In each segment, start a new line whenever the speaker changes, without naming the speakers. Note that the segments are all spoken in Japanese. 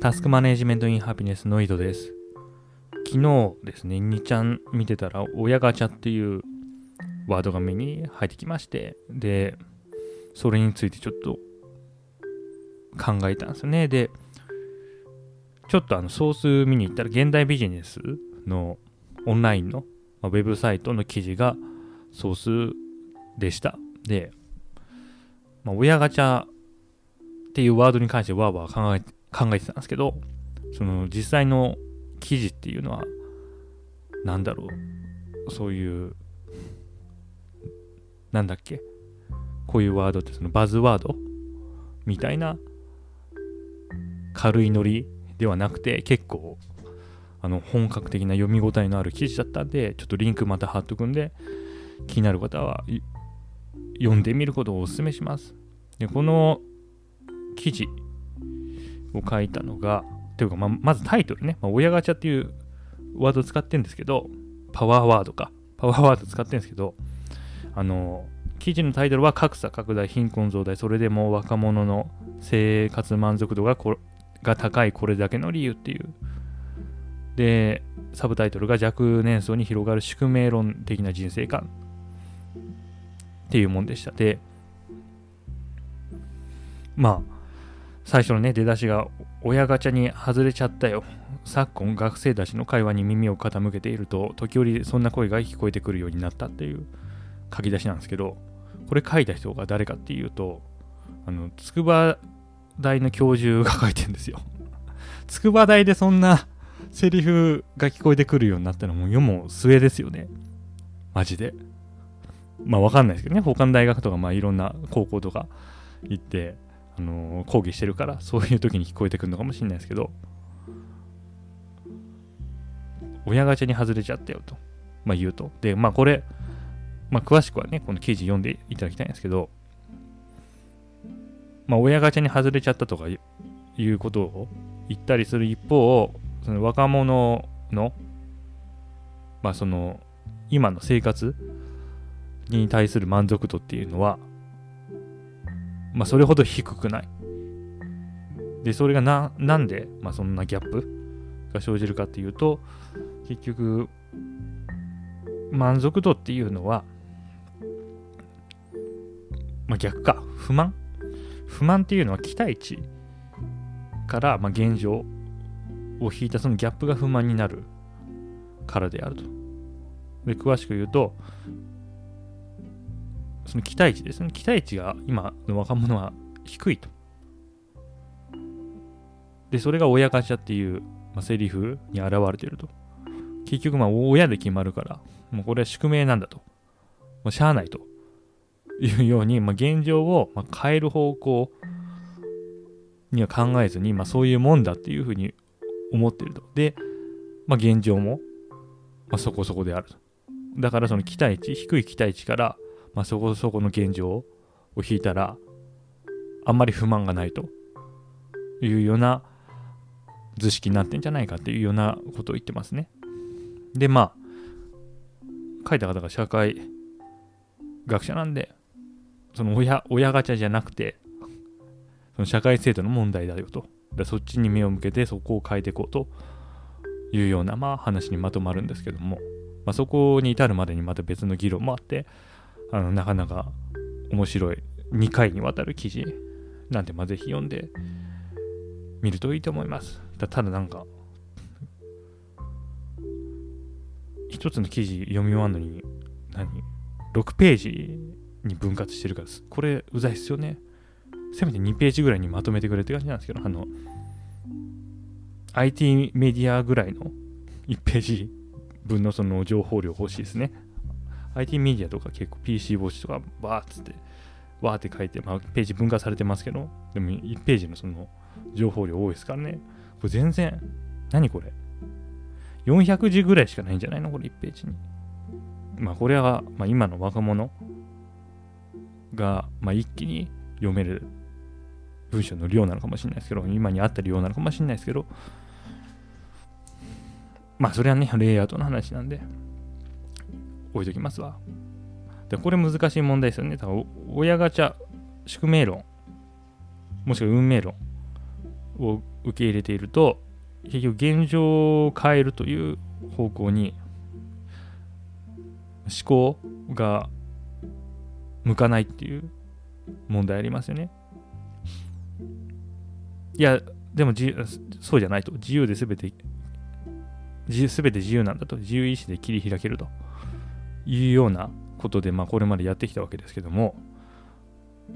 タスクマネジメントインハピネスの井戸です。昨日ですね、2ちゃん見てたら、親ガチャっていうワードが目に入ってきまして、で、それについてちょっと考えたんですよね。で、ちょっとあのソース見に行ったら、現代ビジネスのオンラインの、まあウェブサイトの記事がソースでした。で、まあ、親ガチャっていうワードに関してわーわー考え考えてたんですけど、その実際の記事っていうのは、なんだろう、そういう、なんだっけ、こういうワードってそのバズワード？みたいな軽いノリではなくて、結構、あの本格的な読み応えのある記事だったんで、ちょっとリンクまた貼っとくんで、気になる方は読んでみることをお勧めします。で、この記事を書いたのが、というか、ま、まずタイトルね、まあ、親ガチャっていうワード使ってるんですけど、パワーワードか。パワーワード使ってるんですけど、あの、記事のタイトルは格差拡大、貧困増大、それでも若者の生活満足度がこが高いこれだけの理由っていう。で、サブタイトルが若年層に広がる宿命論的な人生観っていうもんでした。で、まあ、最初のね、出だしが、親ガチャに外れちゃったよ。昨今、学生たちの会話に耳を傾けていると、時折そんな声が聞こえてくるようになったっていう書き出しなんですけど、これ書いた人が誰かっていうと、あの、筑波大の教授が書いてるんですよ。筑波大でそんなセリフが聞こえてくるようになったのも世も末ですよね。マジで。まあわかんないですけどね、他の大学とか、まあいろんな高校とか行って、あのー講義してるから、そういう時に聞こえてくるのかもしれないですけど、親ガチャに外れちゃったよと、まあ言うと。で、まあこれ、まあ詳しくはね、この記事読んでいただきたいんですけど、まあ親ガチャに外れちゃったとかいういうことを言ったりする一方、その若者の、まあその、今の生活に対する満足度っていうのは、まあそれほど低くない。で、それがな、なんで、まあそんなギャップが生じるかっていうと、結局、満足度っていうのは、まあ逆か、不満不満っていうのは期待値から、まあ、現状を引いたそのギャップが不満になるからであると。で、詳しく言うと、その期待値ですね。期待値が今の若者は低いと。で、それが親ガチャっていう、まあ、セリフに現れていると。結局、まあ、親で決まるから、もうこれは宿命なんだと。もうしゃあないと。いうように、まあ、現状を、変える方向には考えずに、まあ、そういうもんだっていうふうに思っていると。で、まあ、現状も、まあ、そこそこであると。だからその期待値、低い期待値から、まあ、そこそこの現状を引いたら、あんまり不満がないというような図式になってんじゃないかっていうようなことを言ってますね。で、まあ、書いた方が社会学者なんで、その親、親ガチャじゃなくて、その社会制度の問題だよと。でそっちに目を向けてそこを変えていこうというような、まあ、話にまとまるんですけども、まあ、そこに至るまでにまた別の議論もあって、あのなかなか面白い2回にわたる記事なんで、まあ、ぜひ読んでみるといいと思います。たただなんか、一つの記事読み終わるのに、何 ?6 ページに分割してるから、これうざいっすよね。せめて2ページぐらいにまとめてくれって感じなんですけど、あの、IT メディアぐらいの1ページ分のその情報量欲しいですね。IT メディアとか結構 PC ウォッチとかバーッつって、わーって書いて、まあ、ページ分割されてますけど、でも1ページのその情報量多いですからね。これ全然、何これ ?400 字ぐらいしかないんじゃないの？これ1ページに。まあこれは、まあ、今の若者が、まあ、一気に読める文章の量なのかもしれないですけど、今に合った量なのかもしれないですけど、まあそれはね、レイアウトの話なんで、置いときますわ。で、これ難しい問題ですよね。多分親ガチャ、宿命論、もしくは運命論を受け入れていると結局現状を変えるという方向に思考が向かないっていう問題ありますよね。いや、でもそうじゃないと。自由で全て、すべて自由なんだと。自由意志で切り開けるというようなことで、まあ、これまでやってきたわけですけども、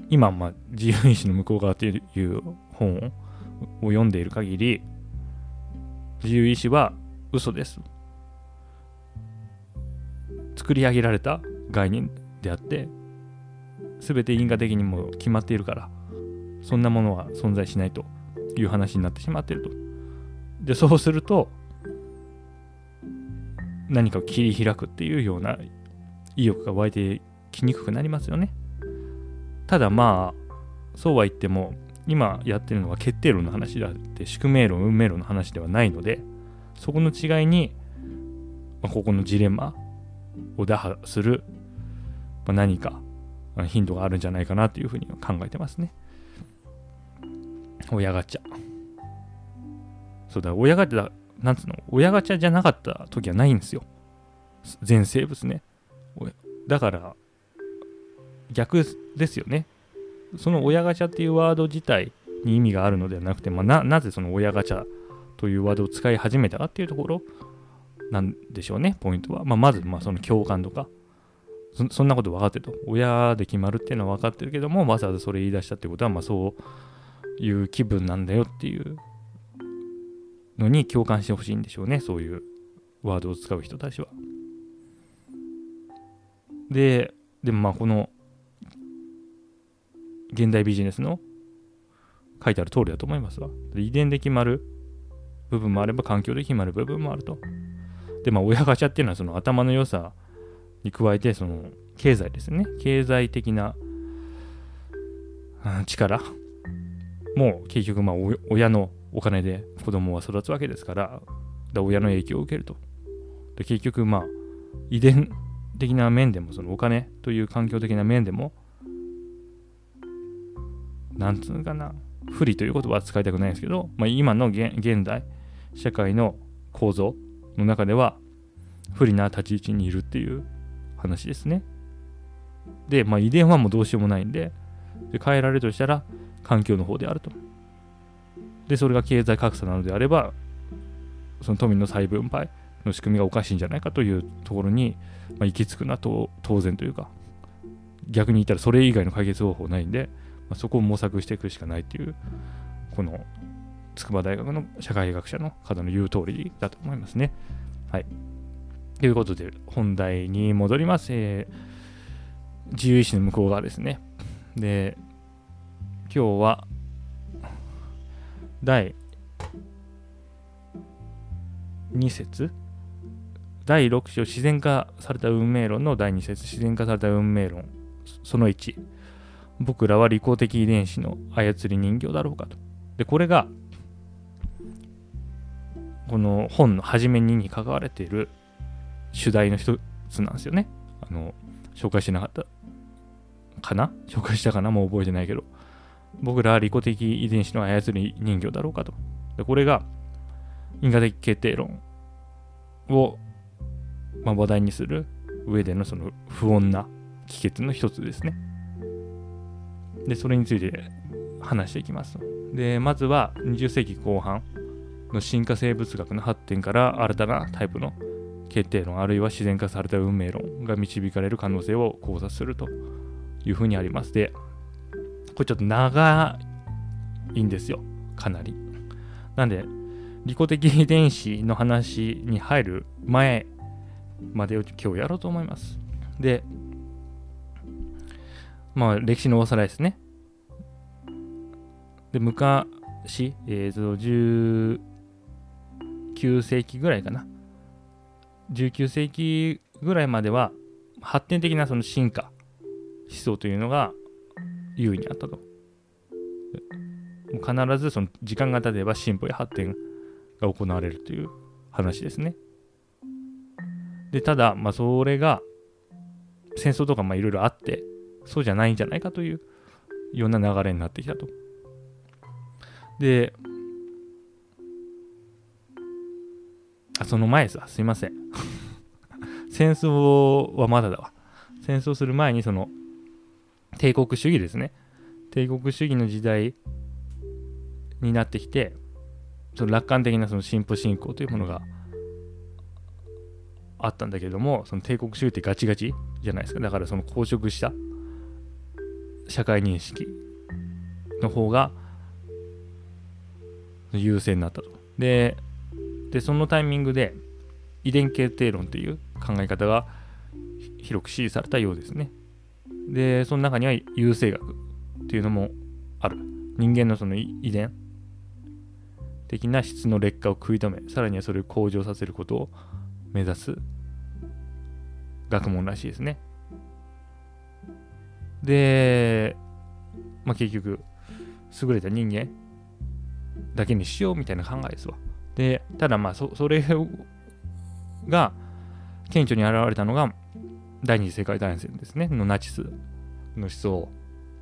今、まあ、自由意志の向こう側という本を読んでいる限り、自由意志は嘘です。作り上げられた概念であって、全て因果的にも決まっているから、そんなものは存在しないという話になってしまっていると。で、そうすると、何かを切り開くっていうような意欲が湧いてきにくくなりますよね。ただまあ、そうは言っても、今やってるのは決定論の話であって、宿命論、運命論の話ではないので、そこの違いに、まあ、ここのジレンマを打破する、まあ、何か頻度があるんじゃないかなというふうに考えてますね。親ガチャ。そうだ、親ガチャ、なんつうの、親ガチャじゃなかった時はないんですよ。全生物ね。だから、逆ですよね。その親ガチャっていうワード自体に意味があるのではなくて、まあ、ななぜその親ガチャというワードを使い始めたかっていうところなんでしょうね、ポイントは。まあ、まず、ま、その共感とかそ、んなこと分かってると。親で決まるっていうのは分かってるけども、わざわざそれ言い出したってことは、ま、そういう気分なんだよっていうのに共感してほしいんでしょうね、そういうワードを使う人たちは。で、でもまあ、この現代ビジネスの書いてある通りだと思いますわ。遺伝で決まる部分もあれば環境で決まる部分もあると。で、まあ、親ガチャっていうのはその頭の良さに加えて、その経済ですね。経済的な力も結局、まあ、親のお金で子供は育つわけですから、だ親の影響を受けると。で結局、まあ、遺伝的な面でも、そのお金という環境的な面でも、なんつうかな、不利という言葉は使いたくないんですけど、まあ、今の現代、社会の構造の中では、不利な立ち位置にいるっていう話ですね。で、まあ、遺伝はもうどうしようもないんで、で変えられるとしたら、環境の方であると。で、それが経済格差なのであれば、その富の再分配の仕組みがおかしいんじゃないかというところに、まあ、行き着くなと当然というか、逆に言ったらそれ以外の解決方法ないんで、まあ、そこを模索していくしかないっていう、この筑波大学の社会学者の方の言う通りだと思いますね。はい。ということで、本題に戻ります。えー、自由意志の向こう側ですね。で、今日は、第2節第6章自然化された運命論の第2節自然化された運命論。その1僕らは利己的遺伝子の操り人形だろうかと。でこれがこの本の初めにに書かれている主題の一つなんですよね。あの紹介してなかったかな？紹介したかな？もう覚えてないけど。僕らは利己的遺伝子の操り人形だろうかと。でこれが因果的決定論を、まあ、話題にする上でのその不穏な帰結の一つですね。で、それについて話していきます。で、まずは20世紀後半の進化生物学の発展から新たなタイプの決定論あるいは自然化された運命論が導かれる可能性を考察するというふうにあります。で、これちょっと長いんですよ。かなり。なんで、利己的遺伝子の話に入る前までを今日やろうと思います。で、まあ歴史のおさらいですね。で、昔、えー、と19世紀ぐらいかな。19世紀ぐらいまでは発展的なその進化思想というのが優位にあったと。必ずその時間が経てば進歩や発展が行われるという話ですね。でただ、まあ、それが戦争とかいろいろあってそうじゃないんじゃないかというような流れになってきたと。であその前さすいません。戦争はまだだわ。戦争する前にその帝国主義ですね。帝国主義の時代になってきてその楽観的なその進歩信仰というものが、うんあったんだけどもその帝国主義ってガチガチじゃないですか。だからその硬直した社会認識の方が優勢になったと。ででそのタイミングで遺伝形定論という考え方が広く支持されたようですね。でその中には優生学っていうのもある。人間のその遺伝的な質の劣化を食い止めさらにはそれを向上させることを目指す学問らしいですね。で、まあ、結局優れた人間だけにしようみたいな考えですわ。でただまあそそれが顕著に現れたのが第二次世界大戦ですね。のナチスの思想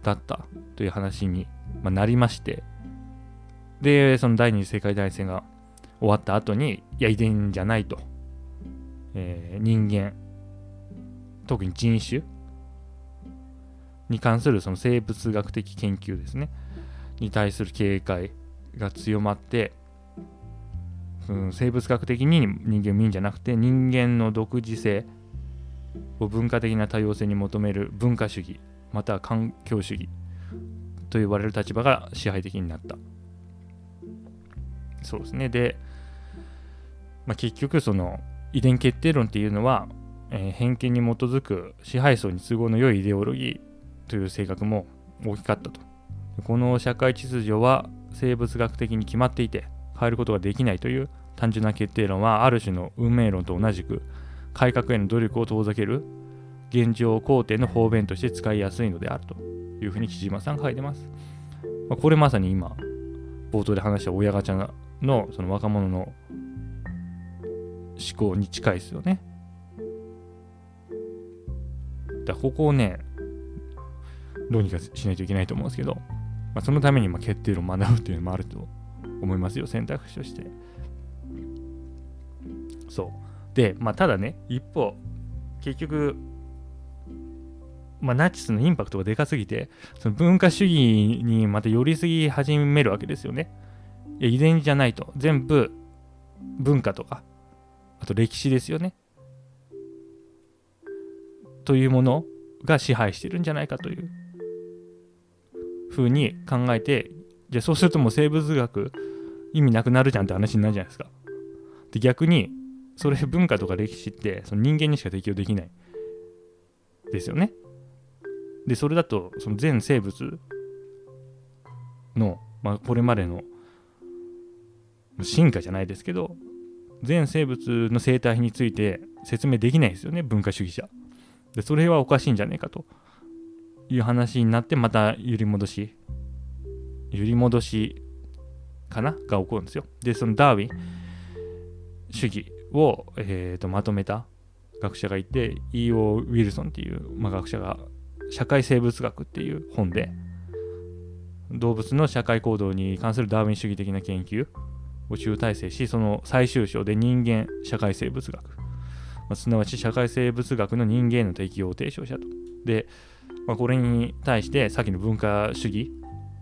だったという話に、まなりまして。でその第二次世界大戦が終わった後にいや遺伝じゃないと、えー、人間特に人種に関するその生物学的研究ですね。に対する警戒が強まって、うん、生物学的に人間を見るんじゃなくて人間の独自性を文化的な多様性に求める文化主義または環境主義と呼ばれる立場が支配的になった。そうですね。で、まあ、結局その遺伝決定論っていうのは、えー、偏見に基づく支配層に都合の良いイデオロギーという性格も大きかったとこの社会秩序は生物学的に決まっていて変えることができないという単純な決定論はある種の運命論と同じく改革への努力を遠ざける現状肯定の方便として使いやすいのであるというふうに木島さん書いてます。まあ、これまさに今、冒頭で話した親ガチャのその若者の思考に近いですよね。だここをね、どうにかしないといけないと思うんですけど、まあ、そのためにま決定論を学ぶっていうのもあると思いますよ、選択肢として。そう。で、まあ、ただね、一方、結局、まあ、ナチスのインパクトがでかすぎて、その文化主義にまた寄りすぎ始めるわけですよね。いや遺伝じゃないと。全部文化とか、あと歴史ですよね。というものが支配してるんじゃないかというふうに考えて、じゃあそうするともう生物学意味なくなるじゃんって話になるじゃないですか。で逆にそれ文化とか歴史ってその人間にしか適用できないですよね。でそれだとその全生物の、まあ、これまでの進化じゃないですけど全生物の生態について説明できないですよね文化主義者。でそれはおかしいんじゃねえかという話になってまた揺り戻し揺り戻しかなが起こるんですよ。でそのダーウィン主義を、えーと、まとめた学者がいて E.O. ウィルソンっていう、まあ、学者が社会生物学っていう本で動物の社会行動に関するダーウィン主義的な研究を集大成しその最終章で人間社会生物学、まあ、すなわち社会生物学の人間の適用を提唱したとで、まあ、これに対してさっきの文化主義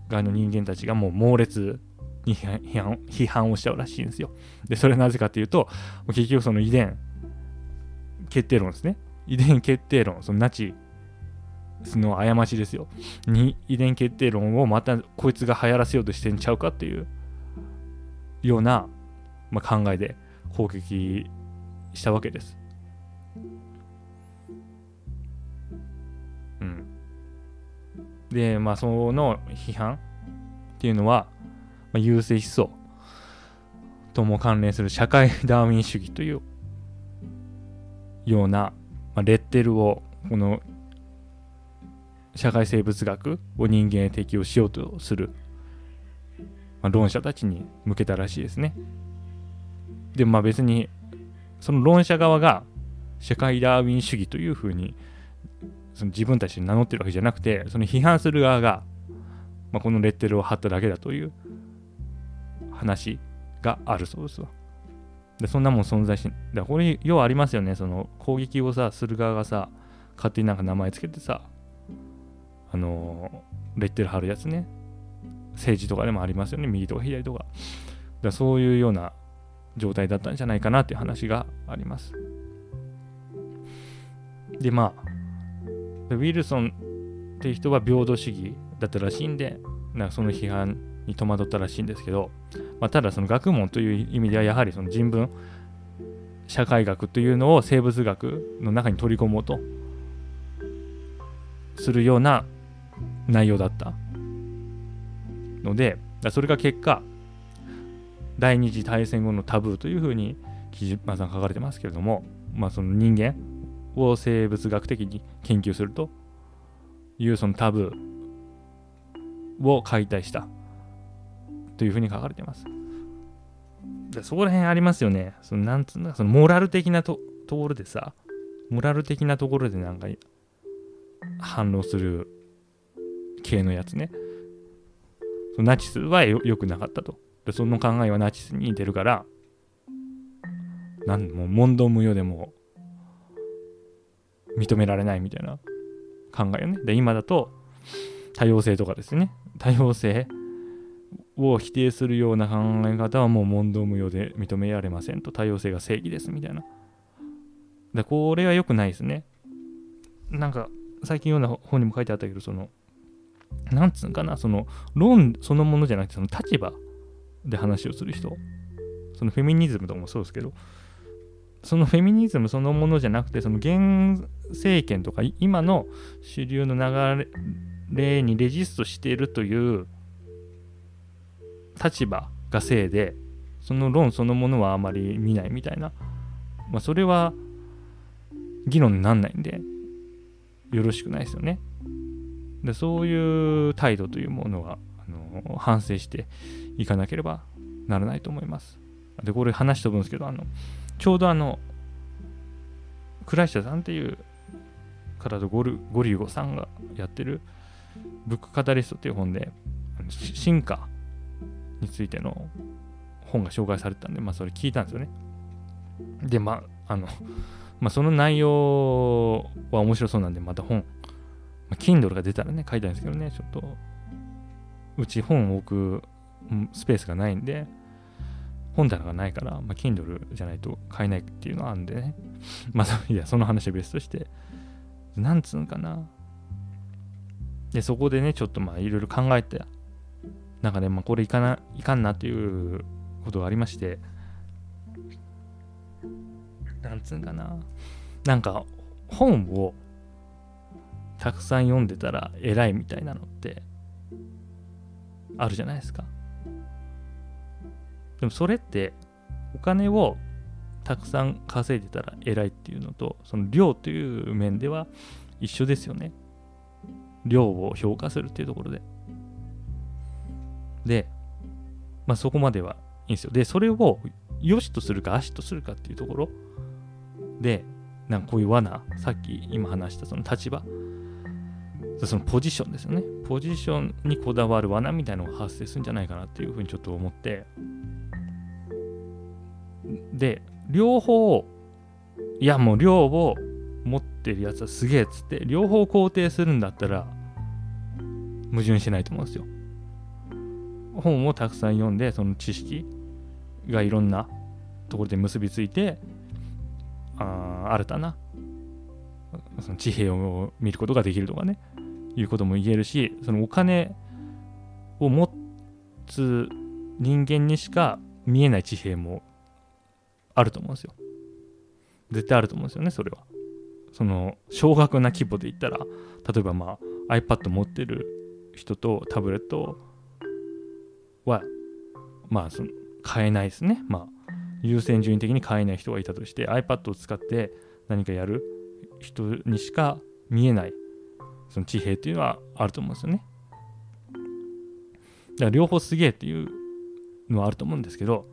側の人間たちがもう猛烈に批判批判をしちゃうらしいんですよ。で、それはなぜかっていうと、結局その遺伝決定論ですね。遺伝決定論、そのナチの過ちですよ。に遺伝決定論をまたこいつが流行らせようとしてんちゃうかっていうような、まあ、考えで攻撃したわけです。うん。で、まあ、その批判っていうのは、まあ、優勢思想とも関連する社会ダーウィン主義というような、まあ、レッテルをこの社会生物学を人間へ適用しようとする、まあ、論者たちに向けたらしいですね。でまあ別にその論者側が社会ダーウィン主義というふうにその自分たちに名乗ってるわけじゃなくてその批判する側が、まあ、このレッテルを貼っただけだという話があるそうですわ。でそんなもん存在しだこれ要はありますよねその攻撃をさする側がさ勝手になんか名前つけてさあのレッテル貼るやつね政治とかでもありますよね。右とか左とか。だそういうような状態だったんじゃないかなっていう話があります。でまあウィルソンっていう人は平等主義だったらしいんでなんかその批判に戸惑ったらしいんですけど、まあ、ただその学問という意味ではやはりその人文社会学というのを生物学の中に取り込もうとするような内容だった。のでそれが結果第二次大戦後のタブーというふうに木島さん書かれてますけれども、まあ、その人間を生物学的に研究するというそのタブーを解体したというふうに書かれてます。でそこら辺ありますよね。そのなんつうんだ、そのモラル的なとところでさ、モラル的なところでなんか反応する系のやつね。そのナチスは良くなかったと。で、その考えはナチスに似てるから、なんも問答無用でも認められないみたいな考えよね。で、今だと多様性とかですね。多様性を否定するような考え方はもう問答無用で認められませんと多様性が正義ですみたいな。でこれは良くないですね。なんか最近読んだ本にも書いてあったけどそのなんつうのかなその論そのものじゃなくてその立場で話をする人。そのフェミニズムとかもそうですけど。そのフェミニズムそのものじゃなくてその現政権とか今の主流の流れにレジストしているという立場がせいでその論そのものはあまり見ないみたいな、まあ、それは議論になんないんでよろしくないですよね。でそういう態度というものはあの反省していかなければならないと思いますでこれ話飛ぶんですけどあのちょうどあの倉下さんっていう方とゴルゴリュゴさんがやってるブックカタリストっていう本で進化についての本が紹介されてたんで、まあ、それ聞いたんですよね。で、まあ、あの、まあ、その内容は面白そうなんで、また本、まあ、Kindle が出たらね、書いたんですけどね、ちょっと、うち本を置くスペースがないんで、本棚がないから、まあ、Kindle じゃないと買えないっていうのはあるんでね。まあ、いや、その話は別として、なんつうのかな。で、そこでね、ちょっとまあ、いろいろ考えてなんかね、まあ、これいかな、いかんなっていうことがありまして、なんつうんかな。なんか、本をたくさん読んでたら偉いみたいなのってあるじゃないですか。でもそれってお金をたくさん稼いでたら偉いっていうのとその量という面では一緒ですよね。量を評価するっていうところで。で、まあ、そこまではいいんですよ。で、それを良しとするか悪しとするかっていうところで、なんかこういう罠、さっき今話したその立場、そのポジションですよね。ポジションにこだわる罠みたいなのが発生するんじゃないかなっていうふうにちょっと思って、で、両方、いやもう量を持ってるやつはすげえっつって、両方肯定するんだったら、矛盾しないと思うんですよ。本をたくさん読んでその知識がいろんなところで結びついてあ新たなその地平を見ることができるとかねいうことも言えるしそのお金を持つ人間にしか見えない地平もあると思うんですよ絶対あると思うんですよねそれはその少額な規模で言ったら例えばまあ iPad 持ってる人とタブレットは、まあ、その買えないですね。まあ、優先順位的に買えない人がいたとして、iPad を使って何かやる人にしか見えない、その地平っていうのはあると思うんですよね。だから両方すげえっていうのはあると思うんですけど、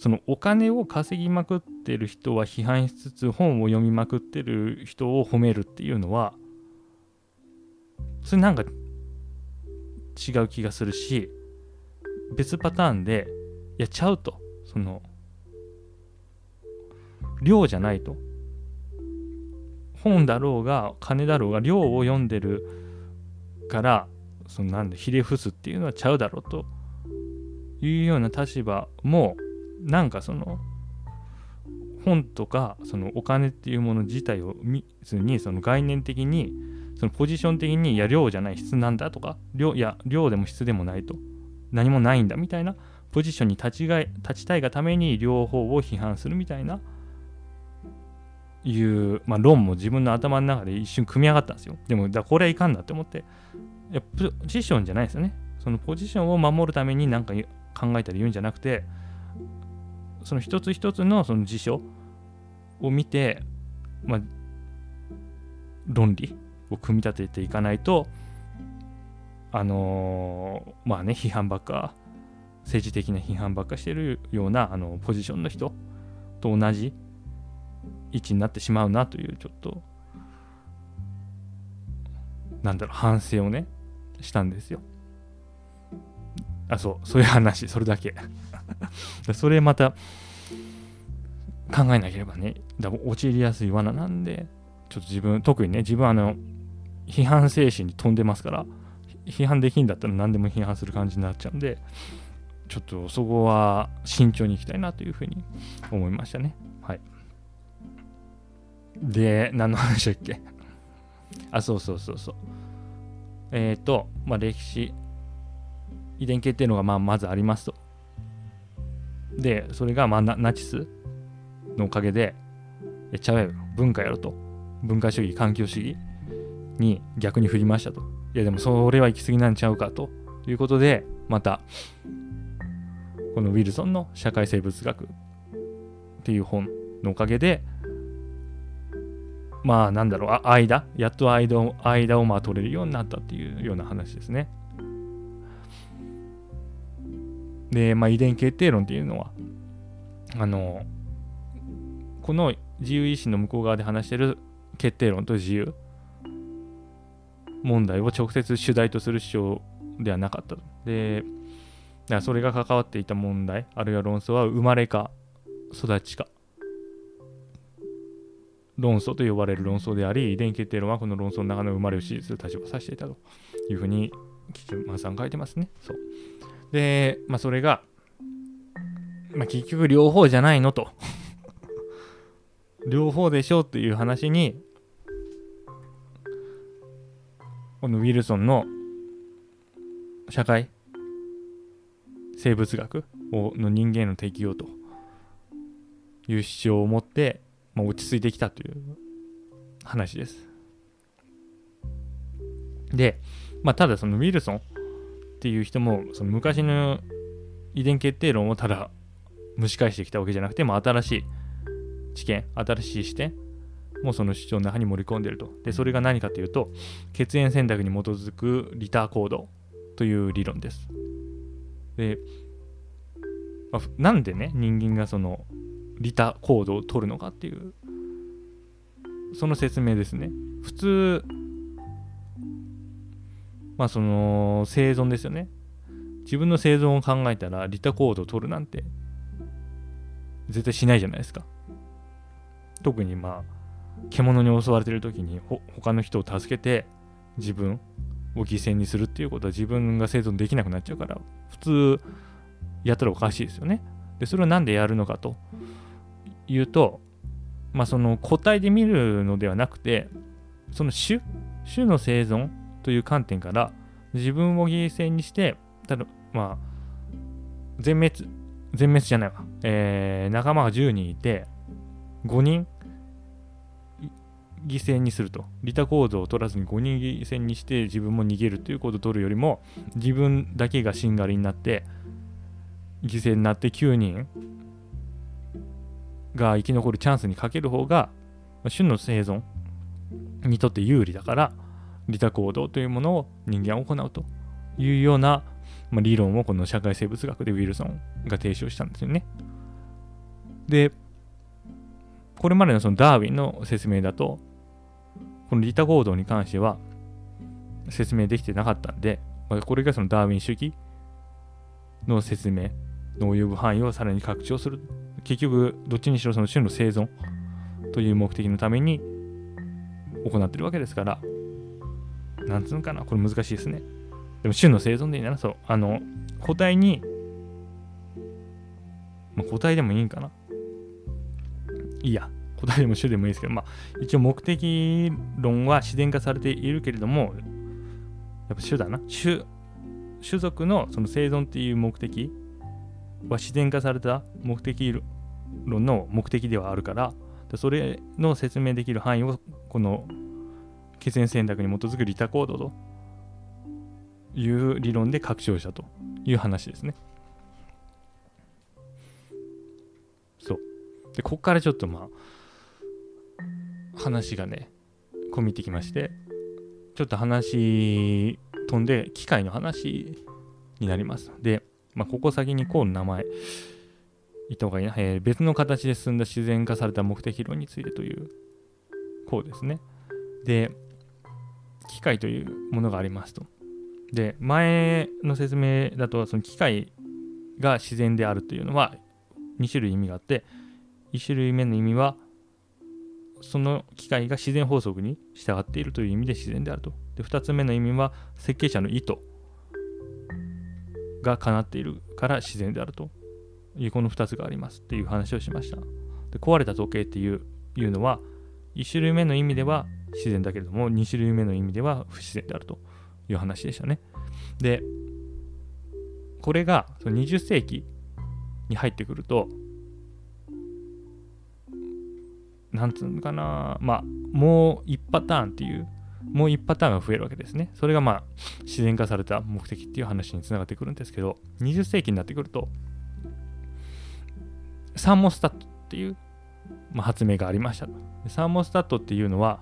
そのお金を稼ぎまくってる人は批判しつつ本を読みまくってる人を褒めるっていうのはそれなんか違う気がするし別パターンでやっちゃうとその量じゃないと本だろうが金だろうが量を読んでるからそのなんでひれ伏すっていうのはちゃうだろうというような立場もなんかその本とかそのお金っていうもの自体を見ずにその概念的にそのポジション的にいや量じゃない質なんだとか量いや量でも質でもないと何もないんだみたいなポジションに立ちが立ちたいがために両方を批判するみたいないう、まあ、論も自分の頭の中で一瞬組み上がったんですよ。でもだこれはいかんなって思ってやポジションじゃないですよね。そのポジションを守るために何か考えたり言うんじゃなくてその一つ一つのその辞書を見て、まあ、論理を組み立てていかないとあのー、まあね批判ばっか政治的な批判ばっかしてるようなあのポジションの人と同じ位置になってしまうなというちょっとなんだろう反省をねしたんですよ。あそうそういう話それだけ。それまた考えなければね。だ陥りやすい罠なんでちょっと自分特にね自分あの批判精神に飛んでますから批判できんだったら何でも批判する感じになっちゃうんでちょっとそこは慎重にいきたいなというふうに思いましたね。で何の話だっけ？あそうそうそうそうえっ、ー、とまあ歴史遺伝系っていうのがまあまずありますとでそれがまあナチスのおかげで、えちゃうやろ、文化やろと。文化主義、環境主義に逆に振りましたと。いやでもそれは行き過ぎなんちゃうかということで、また、このウィルソンの社会生物学っていう本のおかげで、まあなんだろう、あ間、やっと間を間をまあ取れるようになったっていうような話ですね。で、まあ遺伝決定論っていうのは、あの、この自由意志の向こう側で話してる決定論と自由問題を直接主題とする主張ではなかったと。で、だそれが関わっていた問題、あるいは論争は生まれか育ちか。論争と呼ばれる論争であり、遺伝決定論はこの論争の中の生まれを支持する立場を指していたというふうに、吉間さん書いてますね。そう。で、まあそれが、まあ結局両方じゃないのと 両方でしょうっていう話にこのウィルソンの社会生物学をの人間の適用という主張を持って、まあ、落ち着いてきたという話です。で、まあ、ただそのウィルソンっていう人もその昔の遺伝決定論をただ蒸し返してきたわけじゃなくて、まあ、新しい知見、新しい視点もその主張の中に盛り込んでると。で、それが何かというと、血縁選択に基づくリターコードという理論です。で、まあ、なんでね、人間がそのリタコードを取るのかっていう、その説明ですね。普通、まあその生存ですよね。自分の生存を考えたらリタコードを取るなんて絶対しないじゃないですか。特にまあ獣に襲われてる時にほ他の人を助けて自分を犠牲にするっていうことは自分が生存できなくなっちゃうから普通やったらおかしいですよね。でそれを何でやるのかというとまあその個体で見るのではなくてその種種の生存という観点から自分を犠牲にしてただまあ全滅全滅じゃないわ、えー、仲間が10人いて5人犠牲にすると。利他行動を取らずに5人犠牲にして自分も逃げるという行動を取るよりも自分だけがしんがりになって犠牲になって9人が生き残るチャンスにかける方が種の生存にとって有利だから利他行動というものを人間は行うというような、ま、理論をこの社会生物学でウィルソンが提唱したんですよね。で、これまでのそのダーウィンの説明だと、この利他行動に関しては説明できてなかったんで、これがそのダーウィン主義の説明の及ぶ範囲をさらに拡張する結局どっちにしろその種の生存という目的のために行ってるわけですから。なんつうのかなこれ難しいですね。でも種の生存でいいなそうあの個体にまあ個体でもいいんかな。いいや個体でも種でもいいですけどまあ一応目的論は自然化されているけれどもやっぱ種だな。種種族のその生存っていう目的は自然化された目的論の目的ではあるからそれの説明できる範囲をこの血縁選択に基づく利他行動という理論で拡張したという話ですね。そう。で、ここからちょっとまあ、話がね、込み入ってきまして、ちょっと話飛んで、機械の話になります。で、まあ、ここ先にこう名前、言った方がいいな、えー、別の形で進んだ自然化された目的論についてという、こうですね。で、機械というものがありますと。で、前の説明だと、その機械が自然であるというのは2種類意味があって、1種類目の意味は、その機械が自然法則に従っているという意味で自然であると。で、2つ目の意味は、設計者の意図が叶っているから自然であるというこの2つがありますっていう話をしました。で壊れた時計っていういうのは、1種類目の意味では自然だけれども、2種類目の意味では不自然であるという話でしたね。で、これがその20世紀に入ってくると、なんつうのかな、まあ、もう1パターンっていう、もう1パターンが増えるわけですね。それがまあ、自然化された目的っていう話につながってくるんですけど、20世紀になってくると、サーモスタットっていう、まあ、発明がありました。サーモスタットっていうのは、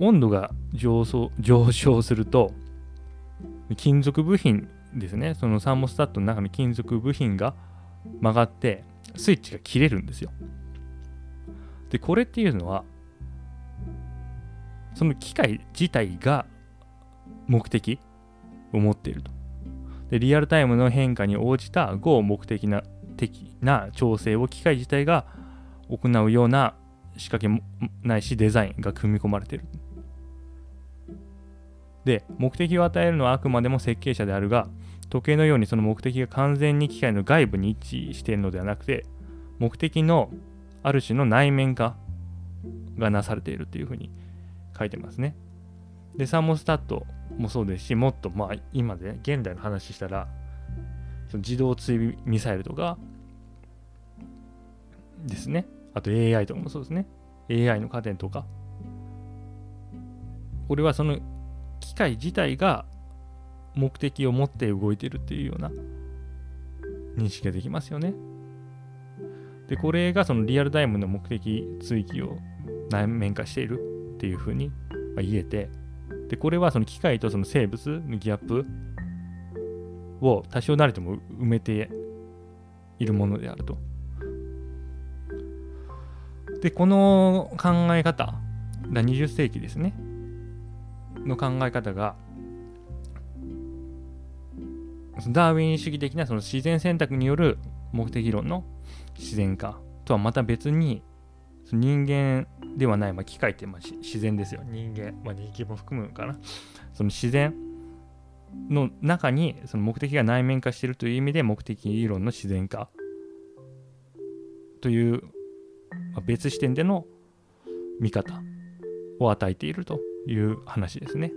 温度が上昇上昇すると、金属部品ですね、そのサーモスタットの中の金属部品が曲がって、スイッチが切れるんですよ。で、これっていうのは、その機械自体が目的を持っていると。で、リアルタイムの変化に応じた合目的な的な調整を機械自体が行うような仕掛けもないしデザインが組み込まれている。で、目的を与えるのはあくまでも設計者であるが、時計のようにその目的が完全に機械の外部に位置しているのではなくて、目的のある種の内面化がなされているっていうふうに書いてますね。で、サーモスタットもそうですし、もっとまあ今で、現代の話したら、その自動追尾ミサイルとかですね。あと AI とかもそうですね。AI の家電とか。これはその機械自体が目的を持って動いてるっていうような認識ができますよね。で、これがそのリアルタイムの目的追記を内面化しているっていうふうに言えて、で、これはその機械とその生物のギャップを多少なりとも埋めているものであると。で、この考え方、だ20世紀ですね、の考え方が、ダーウィン主義的なその自然選択による目的論の自然化とはまた別に、人間ではない、まあ、機械ってまあ自然ですよ。人間、まあ、人間も含むかな。その自然の中にその目的が内面化しているという意味で目的理論の自然化という、まあ、別視点での見方を与えているという話ですね。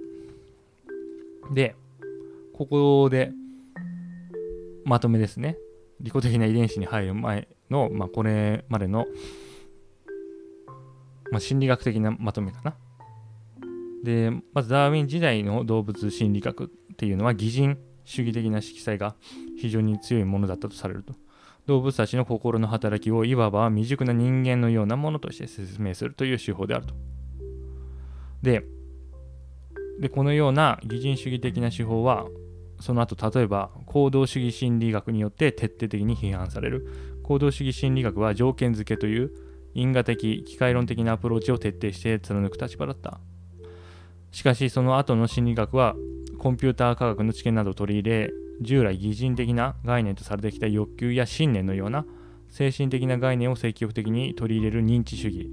で、ここでまとめですね。利己的な遺伝子に入る前の、まあ、これまでの、まあ、心理学的なまとめかな。で、まずダーウィン時代の動物心理学っていうのは擬人主義的な色彩が非常に強いものだったとされると。動物たちの心の働きをいわば未熟な人間のようなものとして説明するという手法であると。で、でこのような擬人主義的な手法はその後例えば行動主義心理学によって徹底的に批判される行動主義心理学は条件付けという因果的機械論的なアプローチを徹底して貫く立場だった。しかしその後の心理学はコンピューター科学の知見などを取り入れ従来擬人的な概念とされてきた欲求や信念のような精神的な概念を積極的に取り入れる認知主義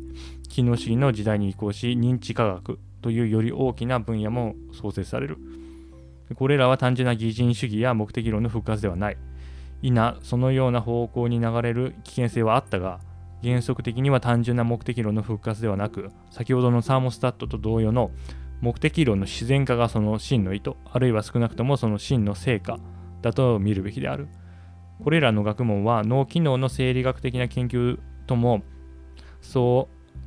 機能主義の時代に移行し認知科学というより大きな分野も創設される。これらは単純な擬人主義や目的論の復活ではない。否そのような方向に流れる危険性はあったが原則的には単純な目的論の復活ではなく先ほどのサーモスタットと同様の目的論の自然化がその真の意図あるいは少なくともその真の成果だと見るべきである。これらの学問は脳機能の生理学的な研究ともそう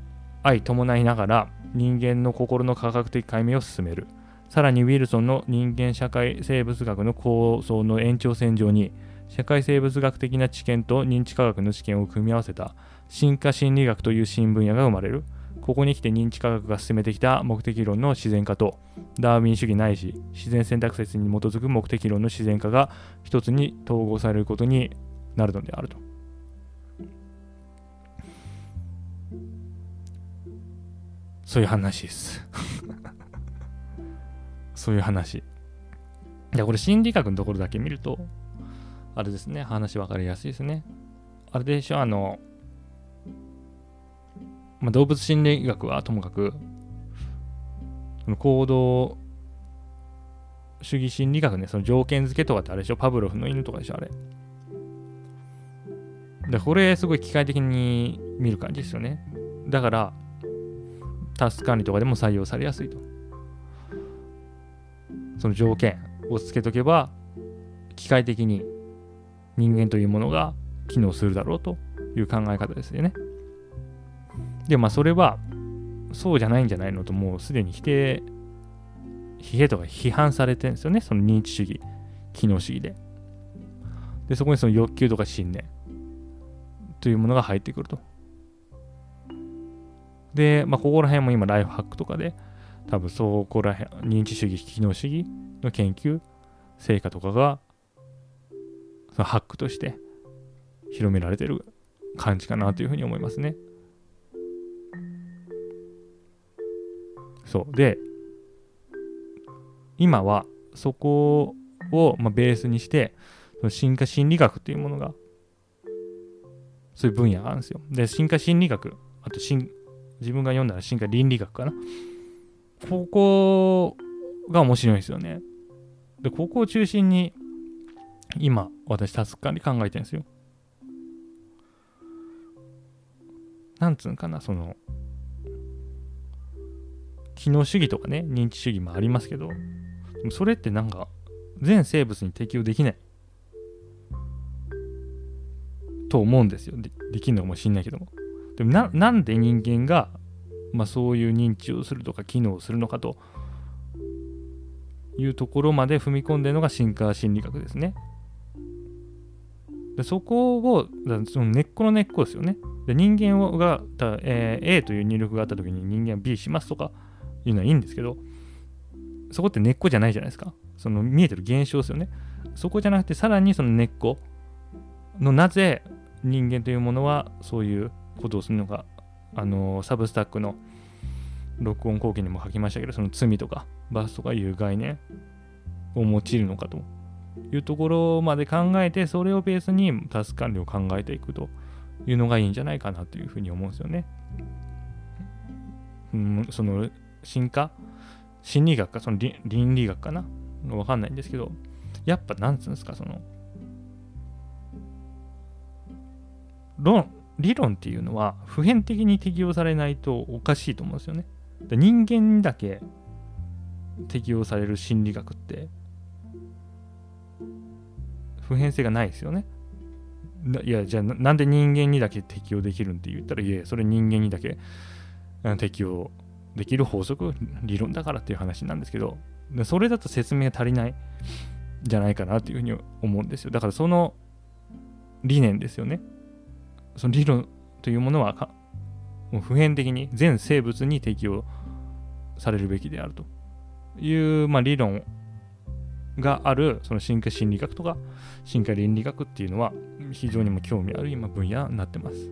相伴いながら人間の心の科学的解明を進める。さらにウィルソンの人間社会生物学の構想の延長線上に社会生物学的な知見と認知科学の知見を組み合わせた進化心理学という新分野が生まれるここに来て認知科学が進めてきた目的論の自然化とダーウィン主義ないし自然選択説に基づく目的論の自然化が一つに統合されることになるのであると。そういう話です そういう話。いや、これ心理学のところだけ見ると、あれですね、話分かりやすいですね。あれでしょ、あの、まあ、動物心理学はともかく、その行動主義心理学ね、その条件付けとかってあれでしょ、パブロフの犬とかでしょ、あれ。で、これすごい機械的に見る感じですよね。だから、タスク管理とかでも採用されやすいと。その条件をつけとけば、機械的に人間というものが機能するだろうという考え方ですよね。で、まあ、それは、そうじゃないんじゃないのと、もうすでに否定、否定とか批判されてるんですよね、その認知主義、機能主義で。で、そこにその欲求とか信念というものが入ってくると。で、まあ、ここら辺も今、ライフハックとかで、多分そこら辺、認知主義、機能主義の研究、成果とかが、ハックとして広められてる感じかなというふうに思いますね。そう。で、今はそこを、まあ、ベースにして、その進化心理学っていうものが、そういう分野があるんですよ。で、進化心理学、あと進、自分が読んだら進化倫理学かな。ここが面白いんですよね。で、ここを中心に、今、私、タスク管理考えてるんですよ。なんつうんかな、その、機能主義とかね、認知主義もありますけど、それってなんか、全生物に適用できない。と思うんですよ。でできるのかもしんないけども。でもな、なんで人間が、まあ、そういう認知をするとか機能をするのかというところまで踏み込んでるのが進化心理学ですね。でそこを、その根っこの根っこですよね。で人間が、えー、A という入力があった時に人間は B しますとかいうのはいいんですけど、そこって根っこじゃないじゃないですか。その見えてる現象ですよね。そこじゃなくて、さらにその根っこのなぜ人間というものはそういうことをするのか、あのサブスタックの録音後期にも書きましたけど、その罪とか罰とかいう概念を用いるのかというところまで考えて、それをベースにタスク管理を考えていくというのがいいんじゃないかなというふうに思うんですよね。うん、その進化？心理学？か、その倫理学かな？わかんないんですけど、やっぱなんつうんですか、その、論、理論っていうのは普遍的に適用されないとおかしいと思うんですよね。人間にだけ適用される心理学って普遍性がないですよね。いや、じゃあなんで人間にだけ適用できるんって言ったら、いや、それ人間にだけ適用できる法則、理論だからっていう話なんですけど、それだと説明が足りないじゃないかなっていうふうに思うんですよ。だからその理念ですよね。その理論というものはもう普遍的に全生物に適用されるべきであるという、まあ、理論があるその進化心理学とか進化倫理学っていうのは非常にも興味ある今分野になってます。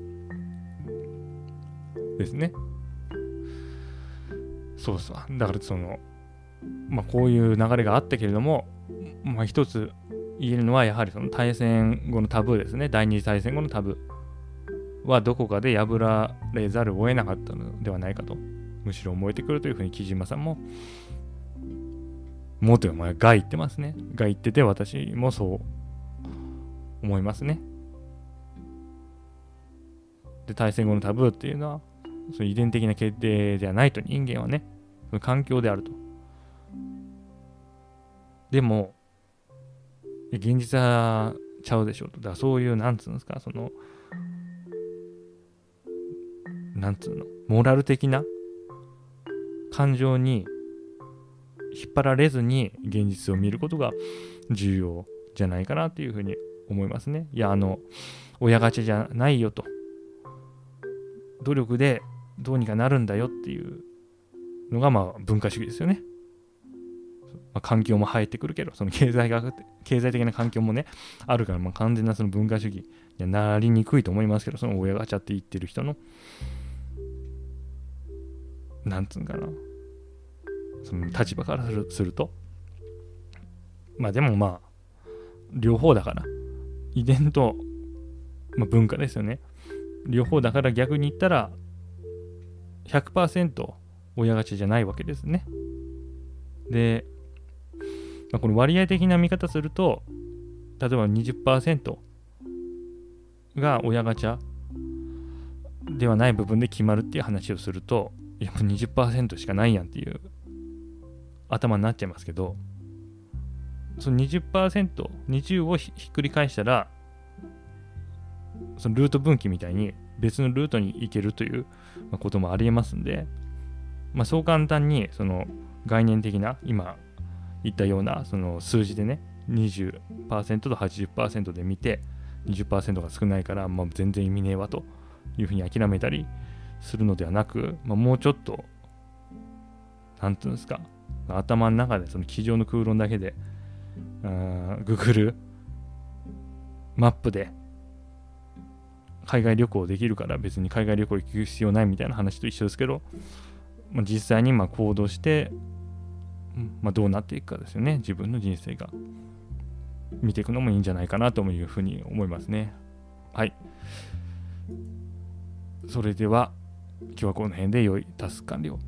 ですね。そうそう。だからその、まあ、こういう流れがあったけれども、まあ、一つ言えるのはやはりその大戦後のタブーですね。第二次大戦後のタブー。はどこかで破られざるを得なかったのではないかとむしろ思えてくるというふうに木島さんももっとお前が言ってますね。が言ってて私もそう思いますね。で対戦後のタブーっていうのはその遺伝的な決定ではないと人間はねその環境であると。でも現実はちゃうでしょうと。だそういうなんつうんですかそのなんつうのモラル的な感情に引っ張られずに現実を見ることが重要じゃないかなっていうふうに思いますね。いや、あの、親ガチャじゃないよと。努力でどうにかなるんだよっていうのがまあ文化主義ですよね。まあ、環境も入ってくるけど、その経済学、経済的な環境もね、あるから、まあ、完全なその文化主義になりにくいと思いますけど、その親ガチャって言ってる人のなんつうんかな、その立場からすると、まあでもまあ、両方だから、遺伝と、まあ、文化ですよね。両方だから逆に言ったら、100%親勝ちじゃないわけですね。で、まあ、この割合的な見方すると、例えば20%が親ガチャではない部分で決まるっていう話をすると、やもう20%しかないやんっていう頭になっちゃいますけどその 20%20 をひっくり返したらそのルート分岐みたいに別のルートに行けるということもありえますんで、まあ、そう簡単にその概念的な今言ったようなその数字でね20%と80%で見て20%が少ないから、まあ、全然意味ねえわというふうに諦めたりするのではなく、まあ、もうちょっと、なんていうんですか、頭の中でその机上の空論だけで、Google マップで海外旅行できるから別に海外旅行行く必要ないみたいな話と一緒ですけど、まあ、実際にま行動して、まあ、どうなっていくかですよね。自分の人生が。見ていくのもいいんじゃないかなというふうに思いますね。はい。それでは今日はこの辺で良いタスク完了。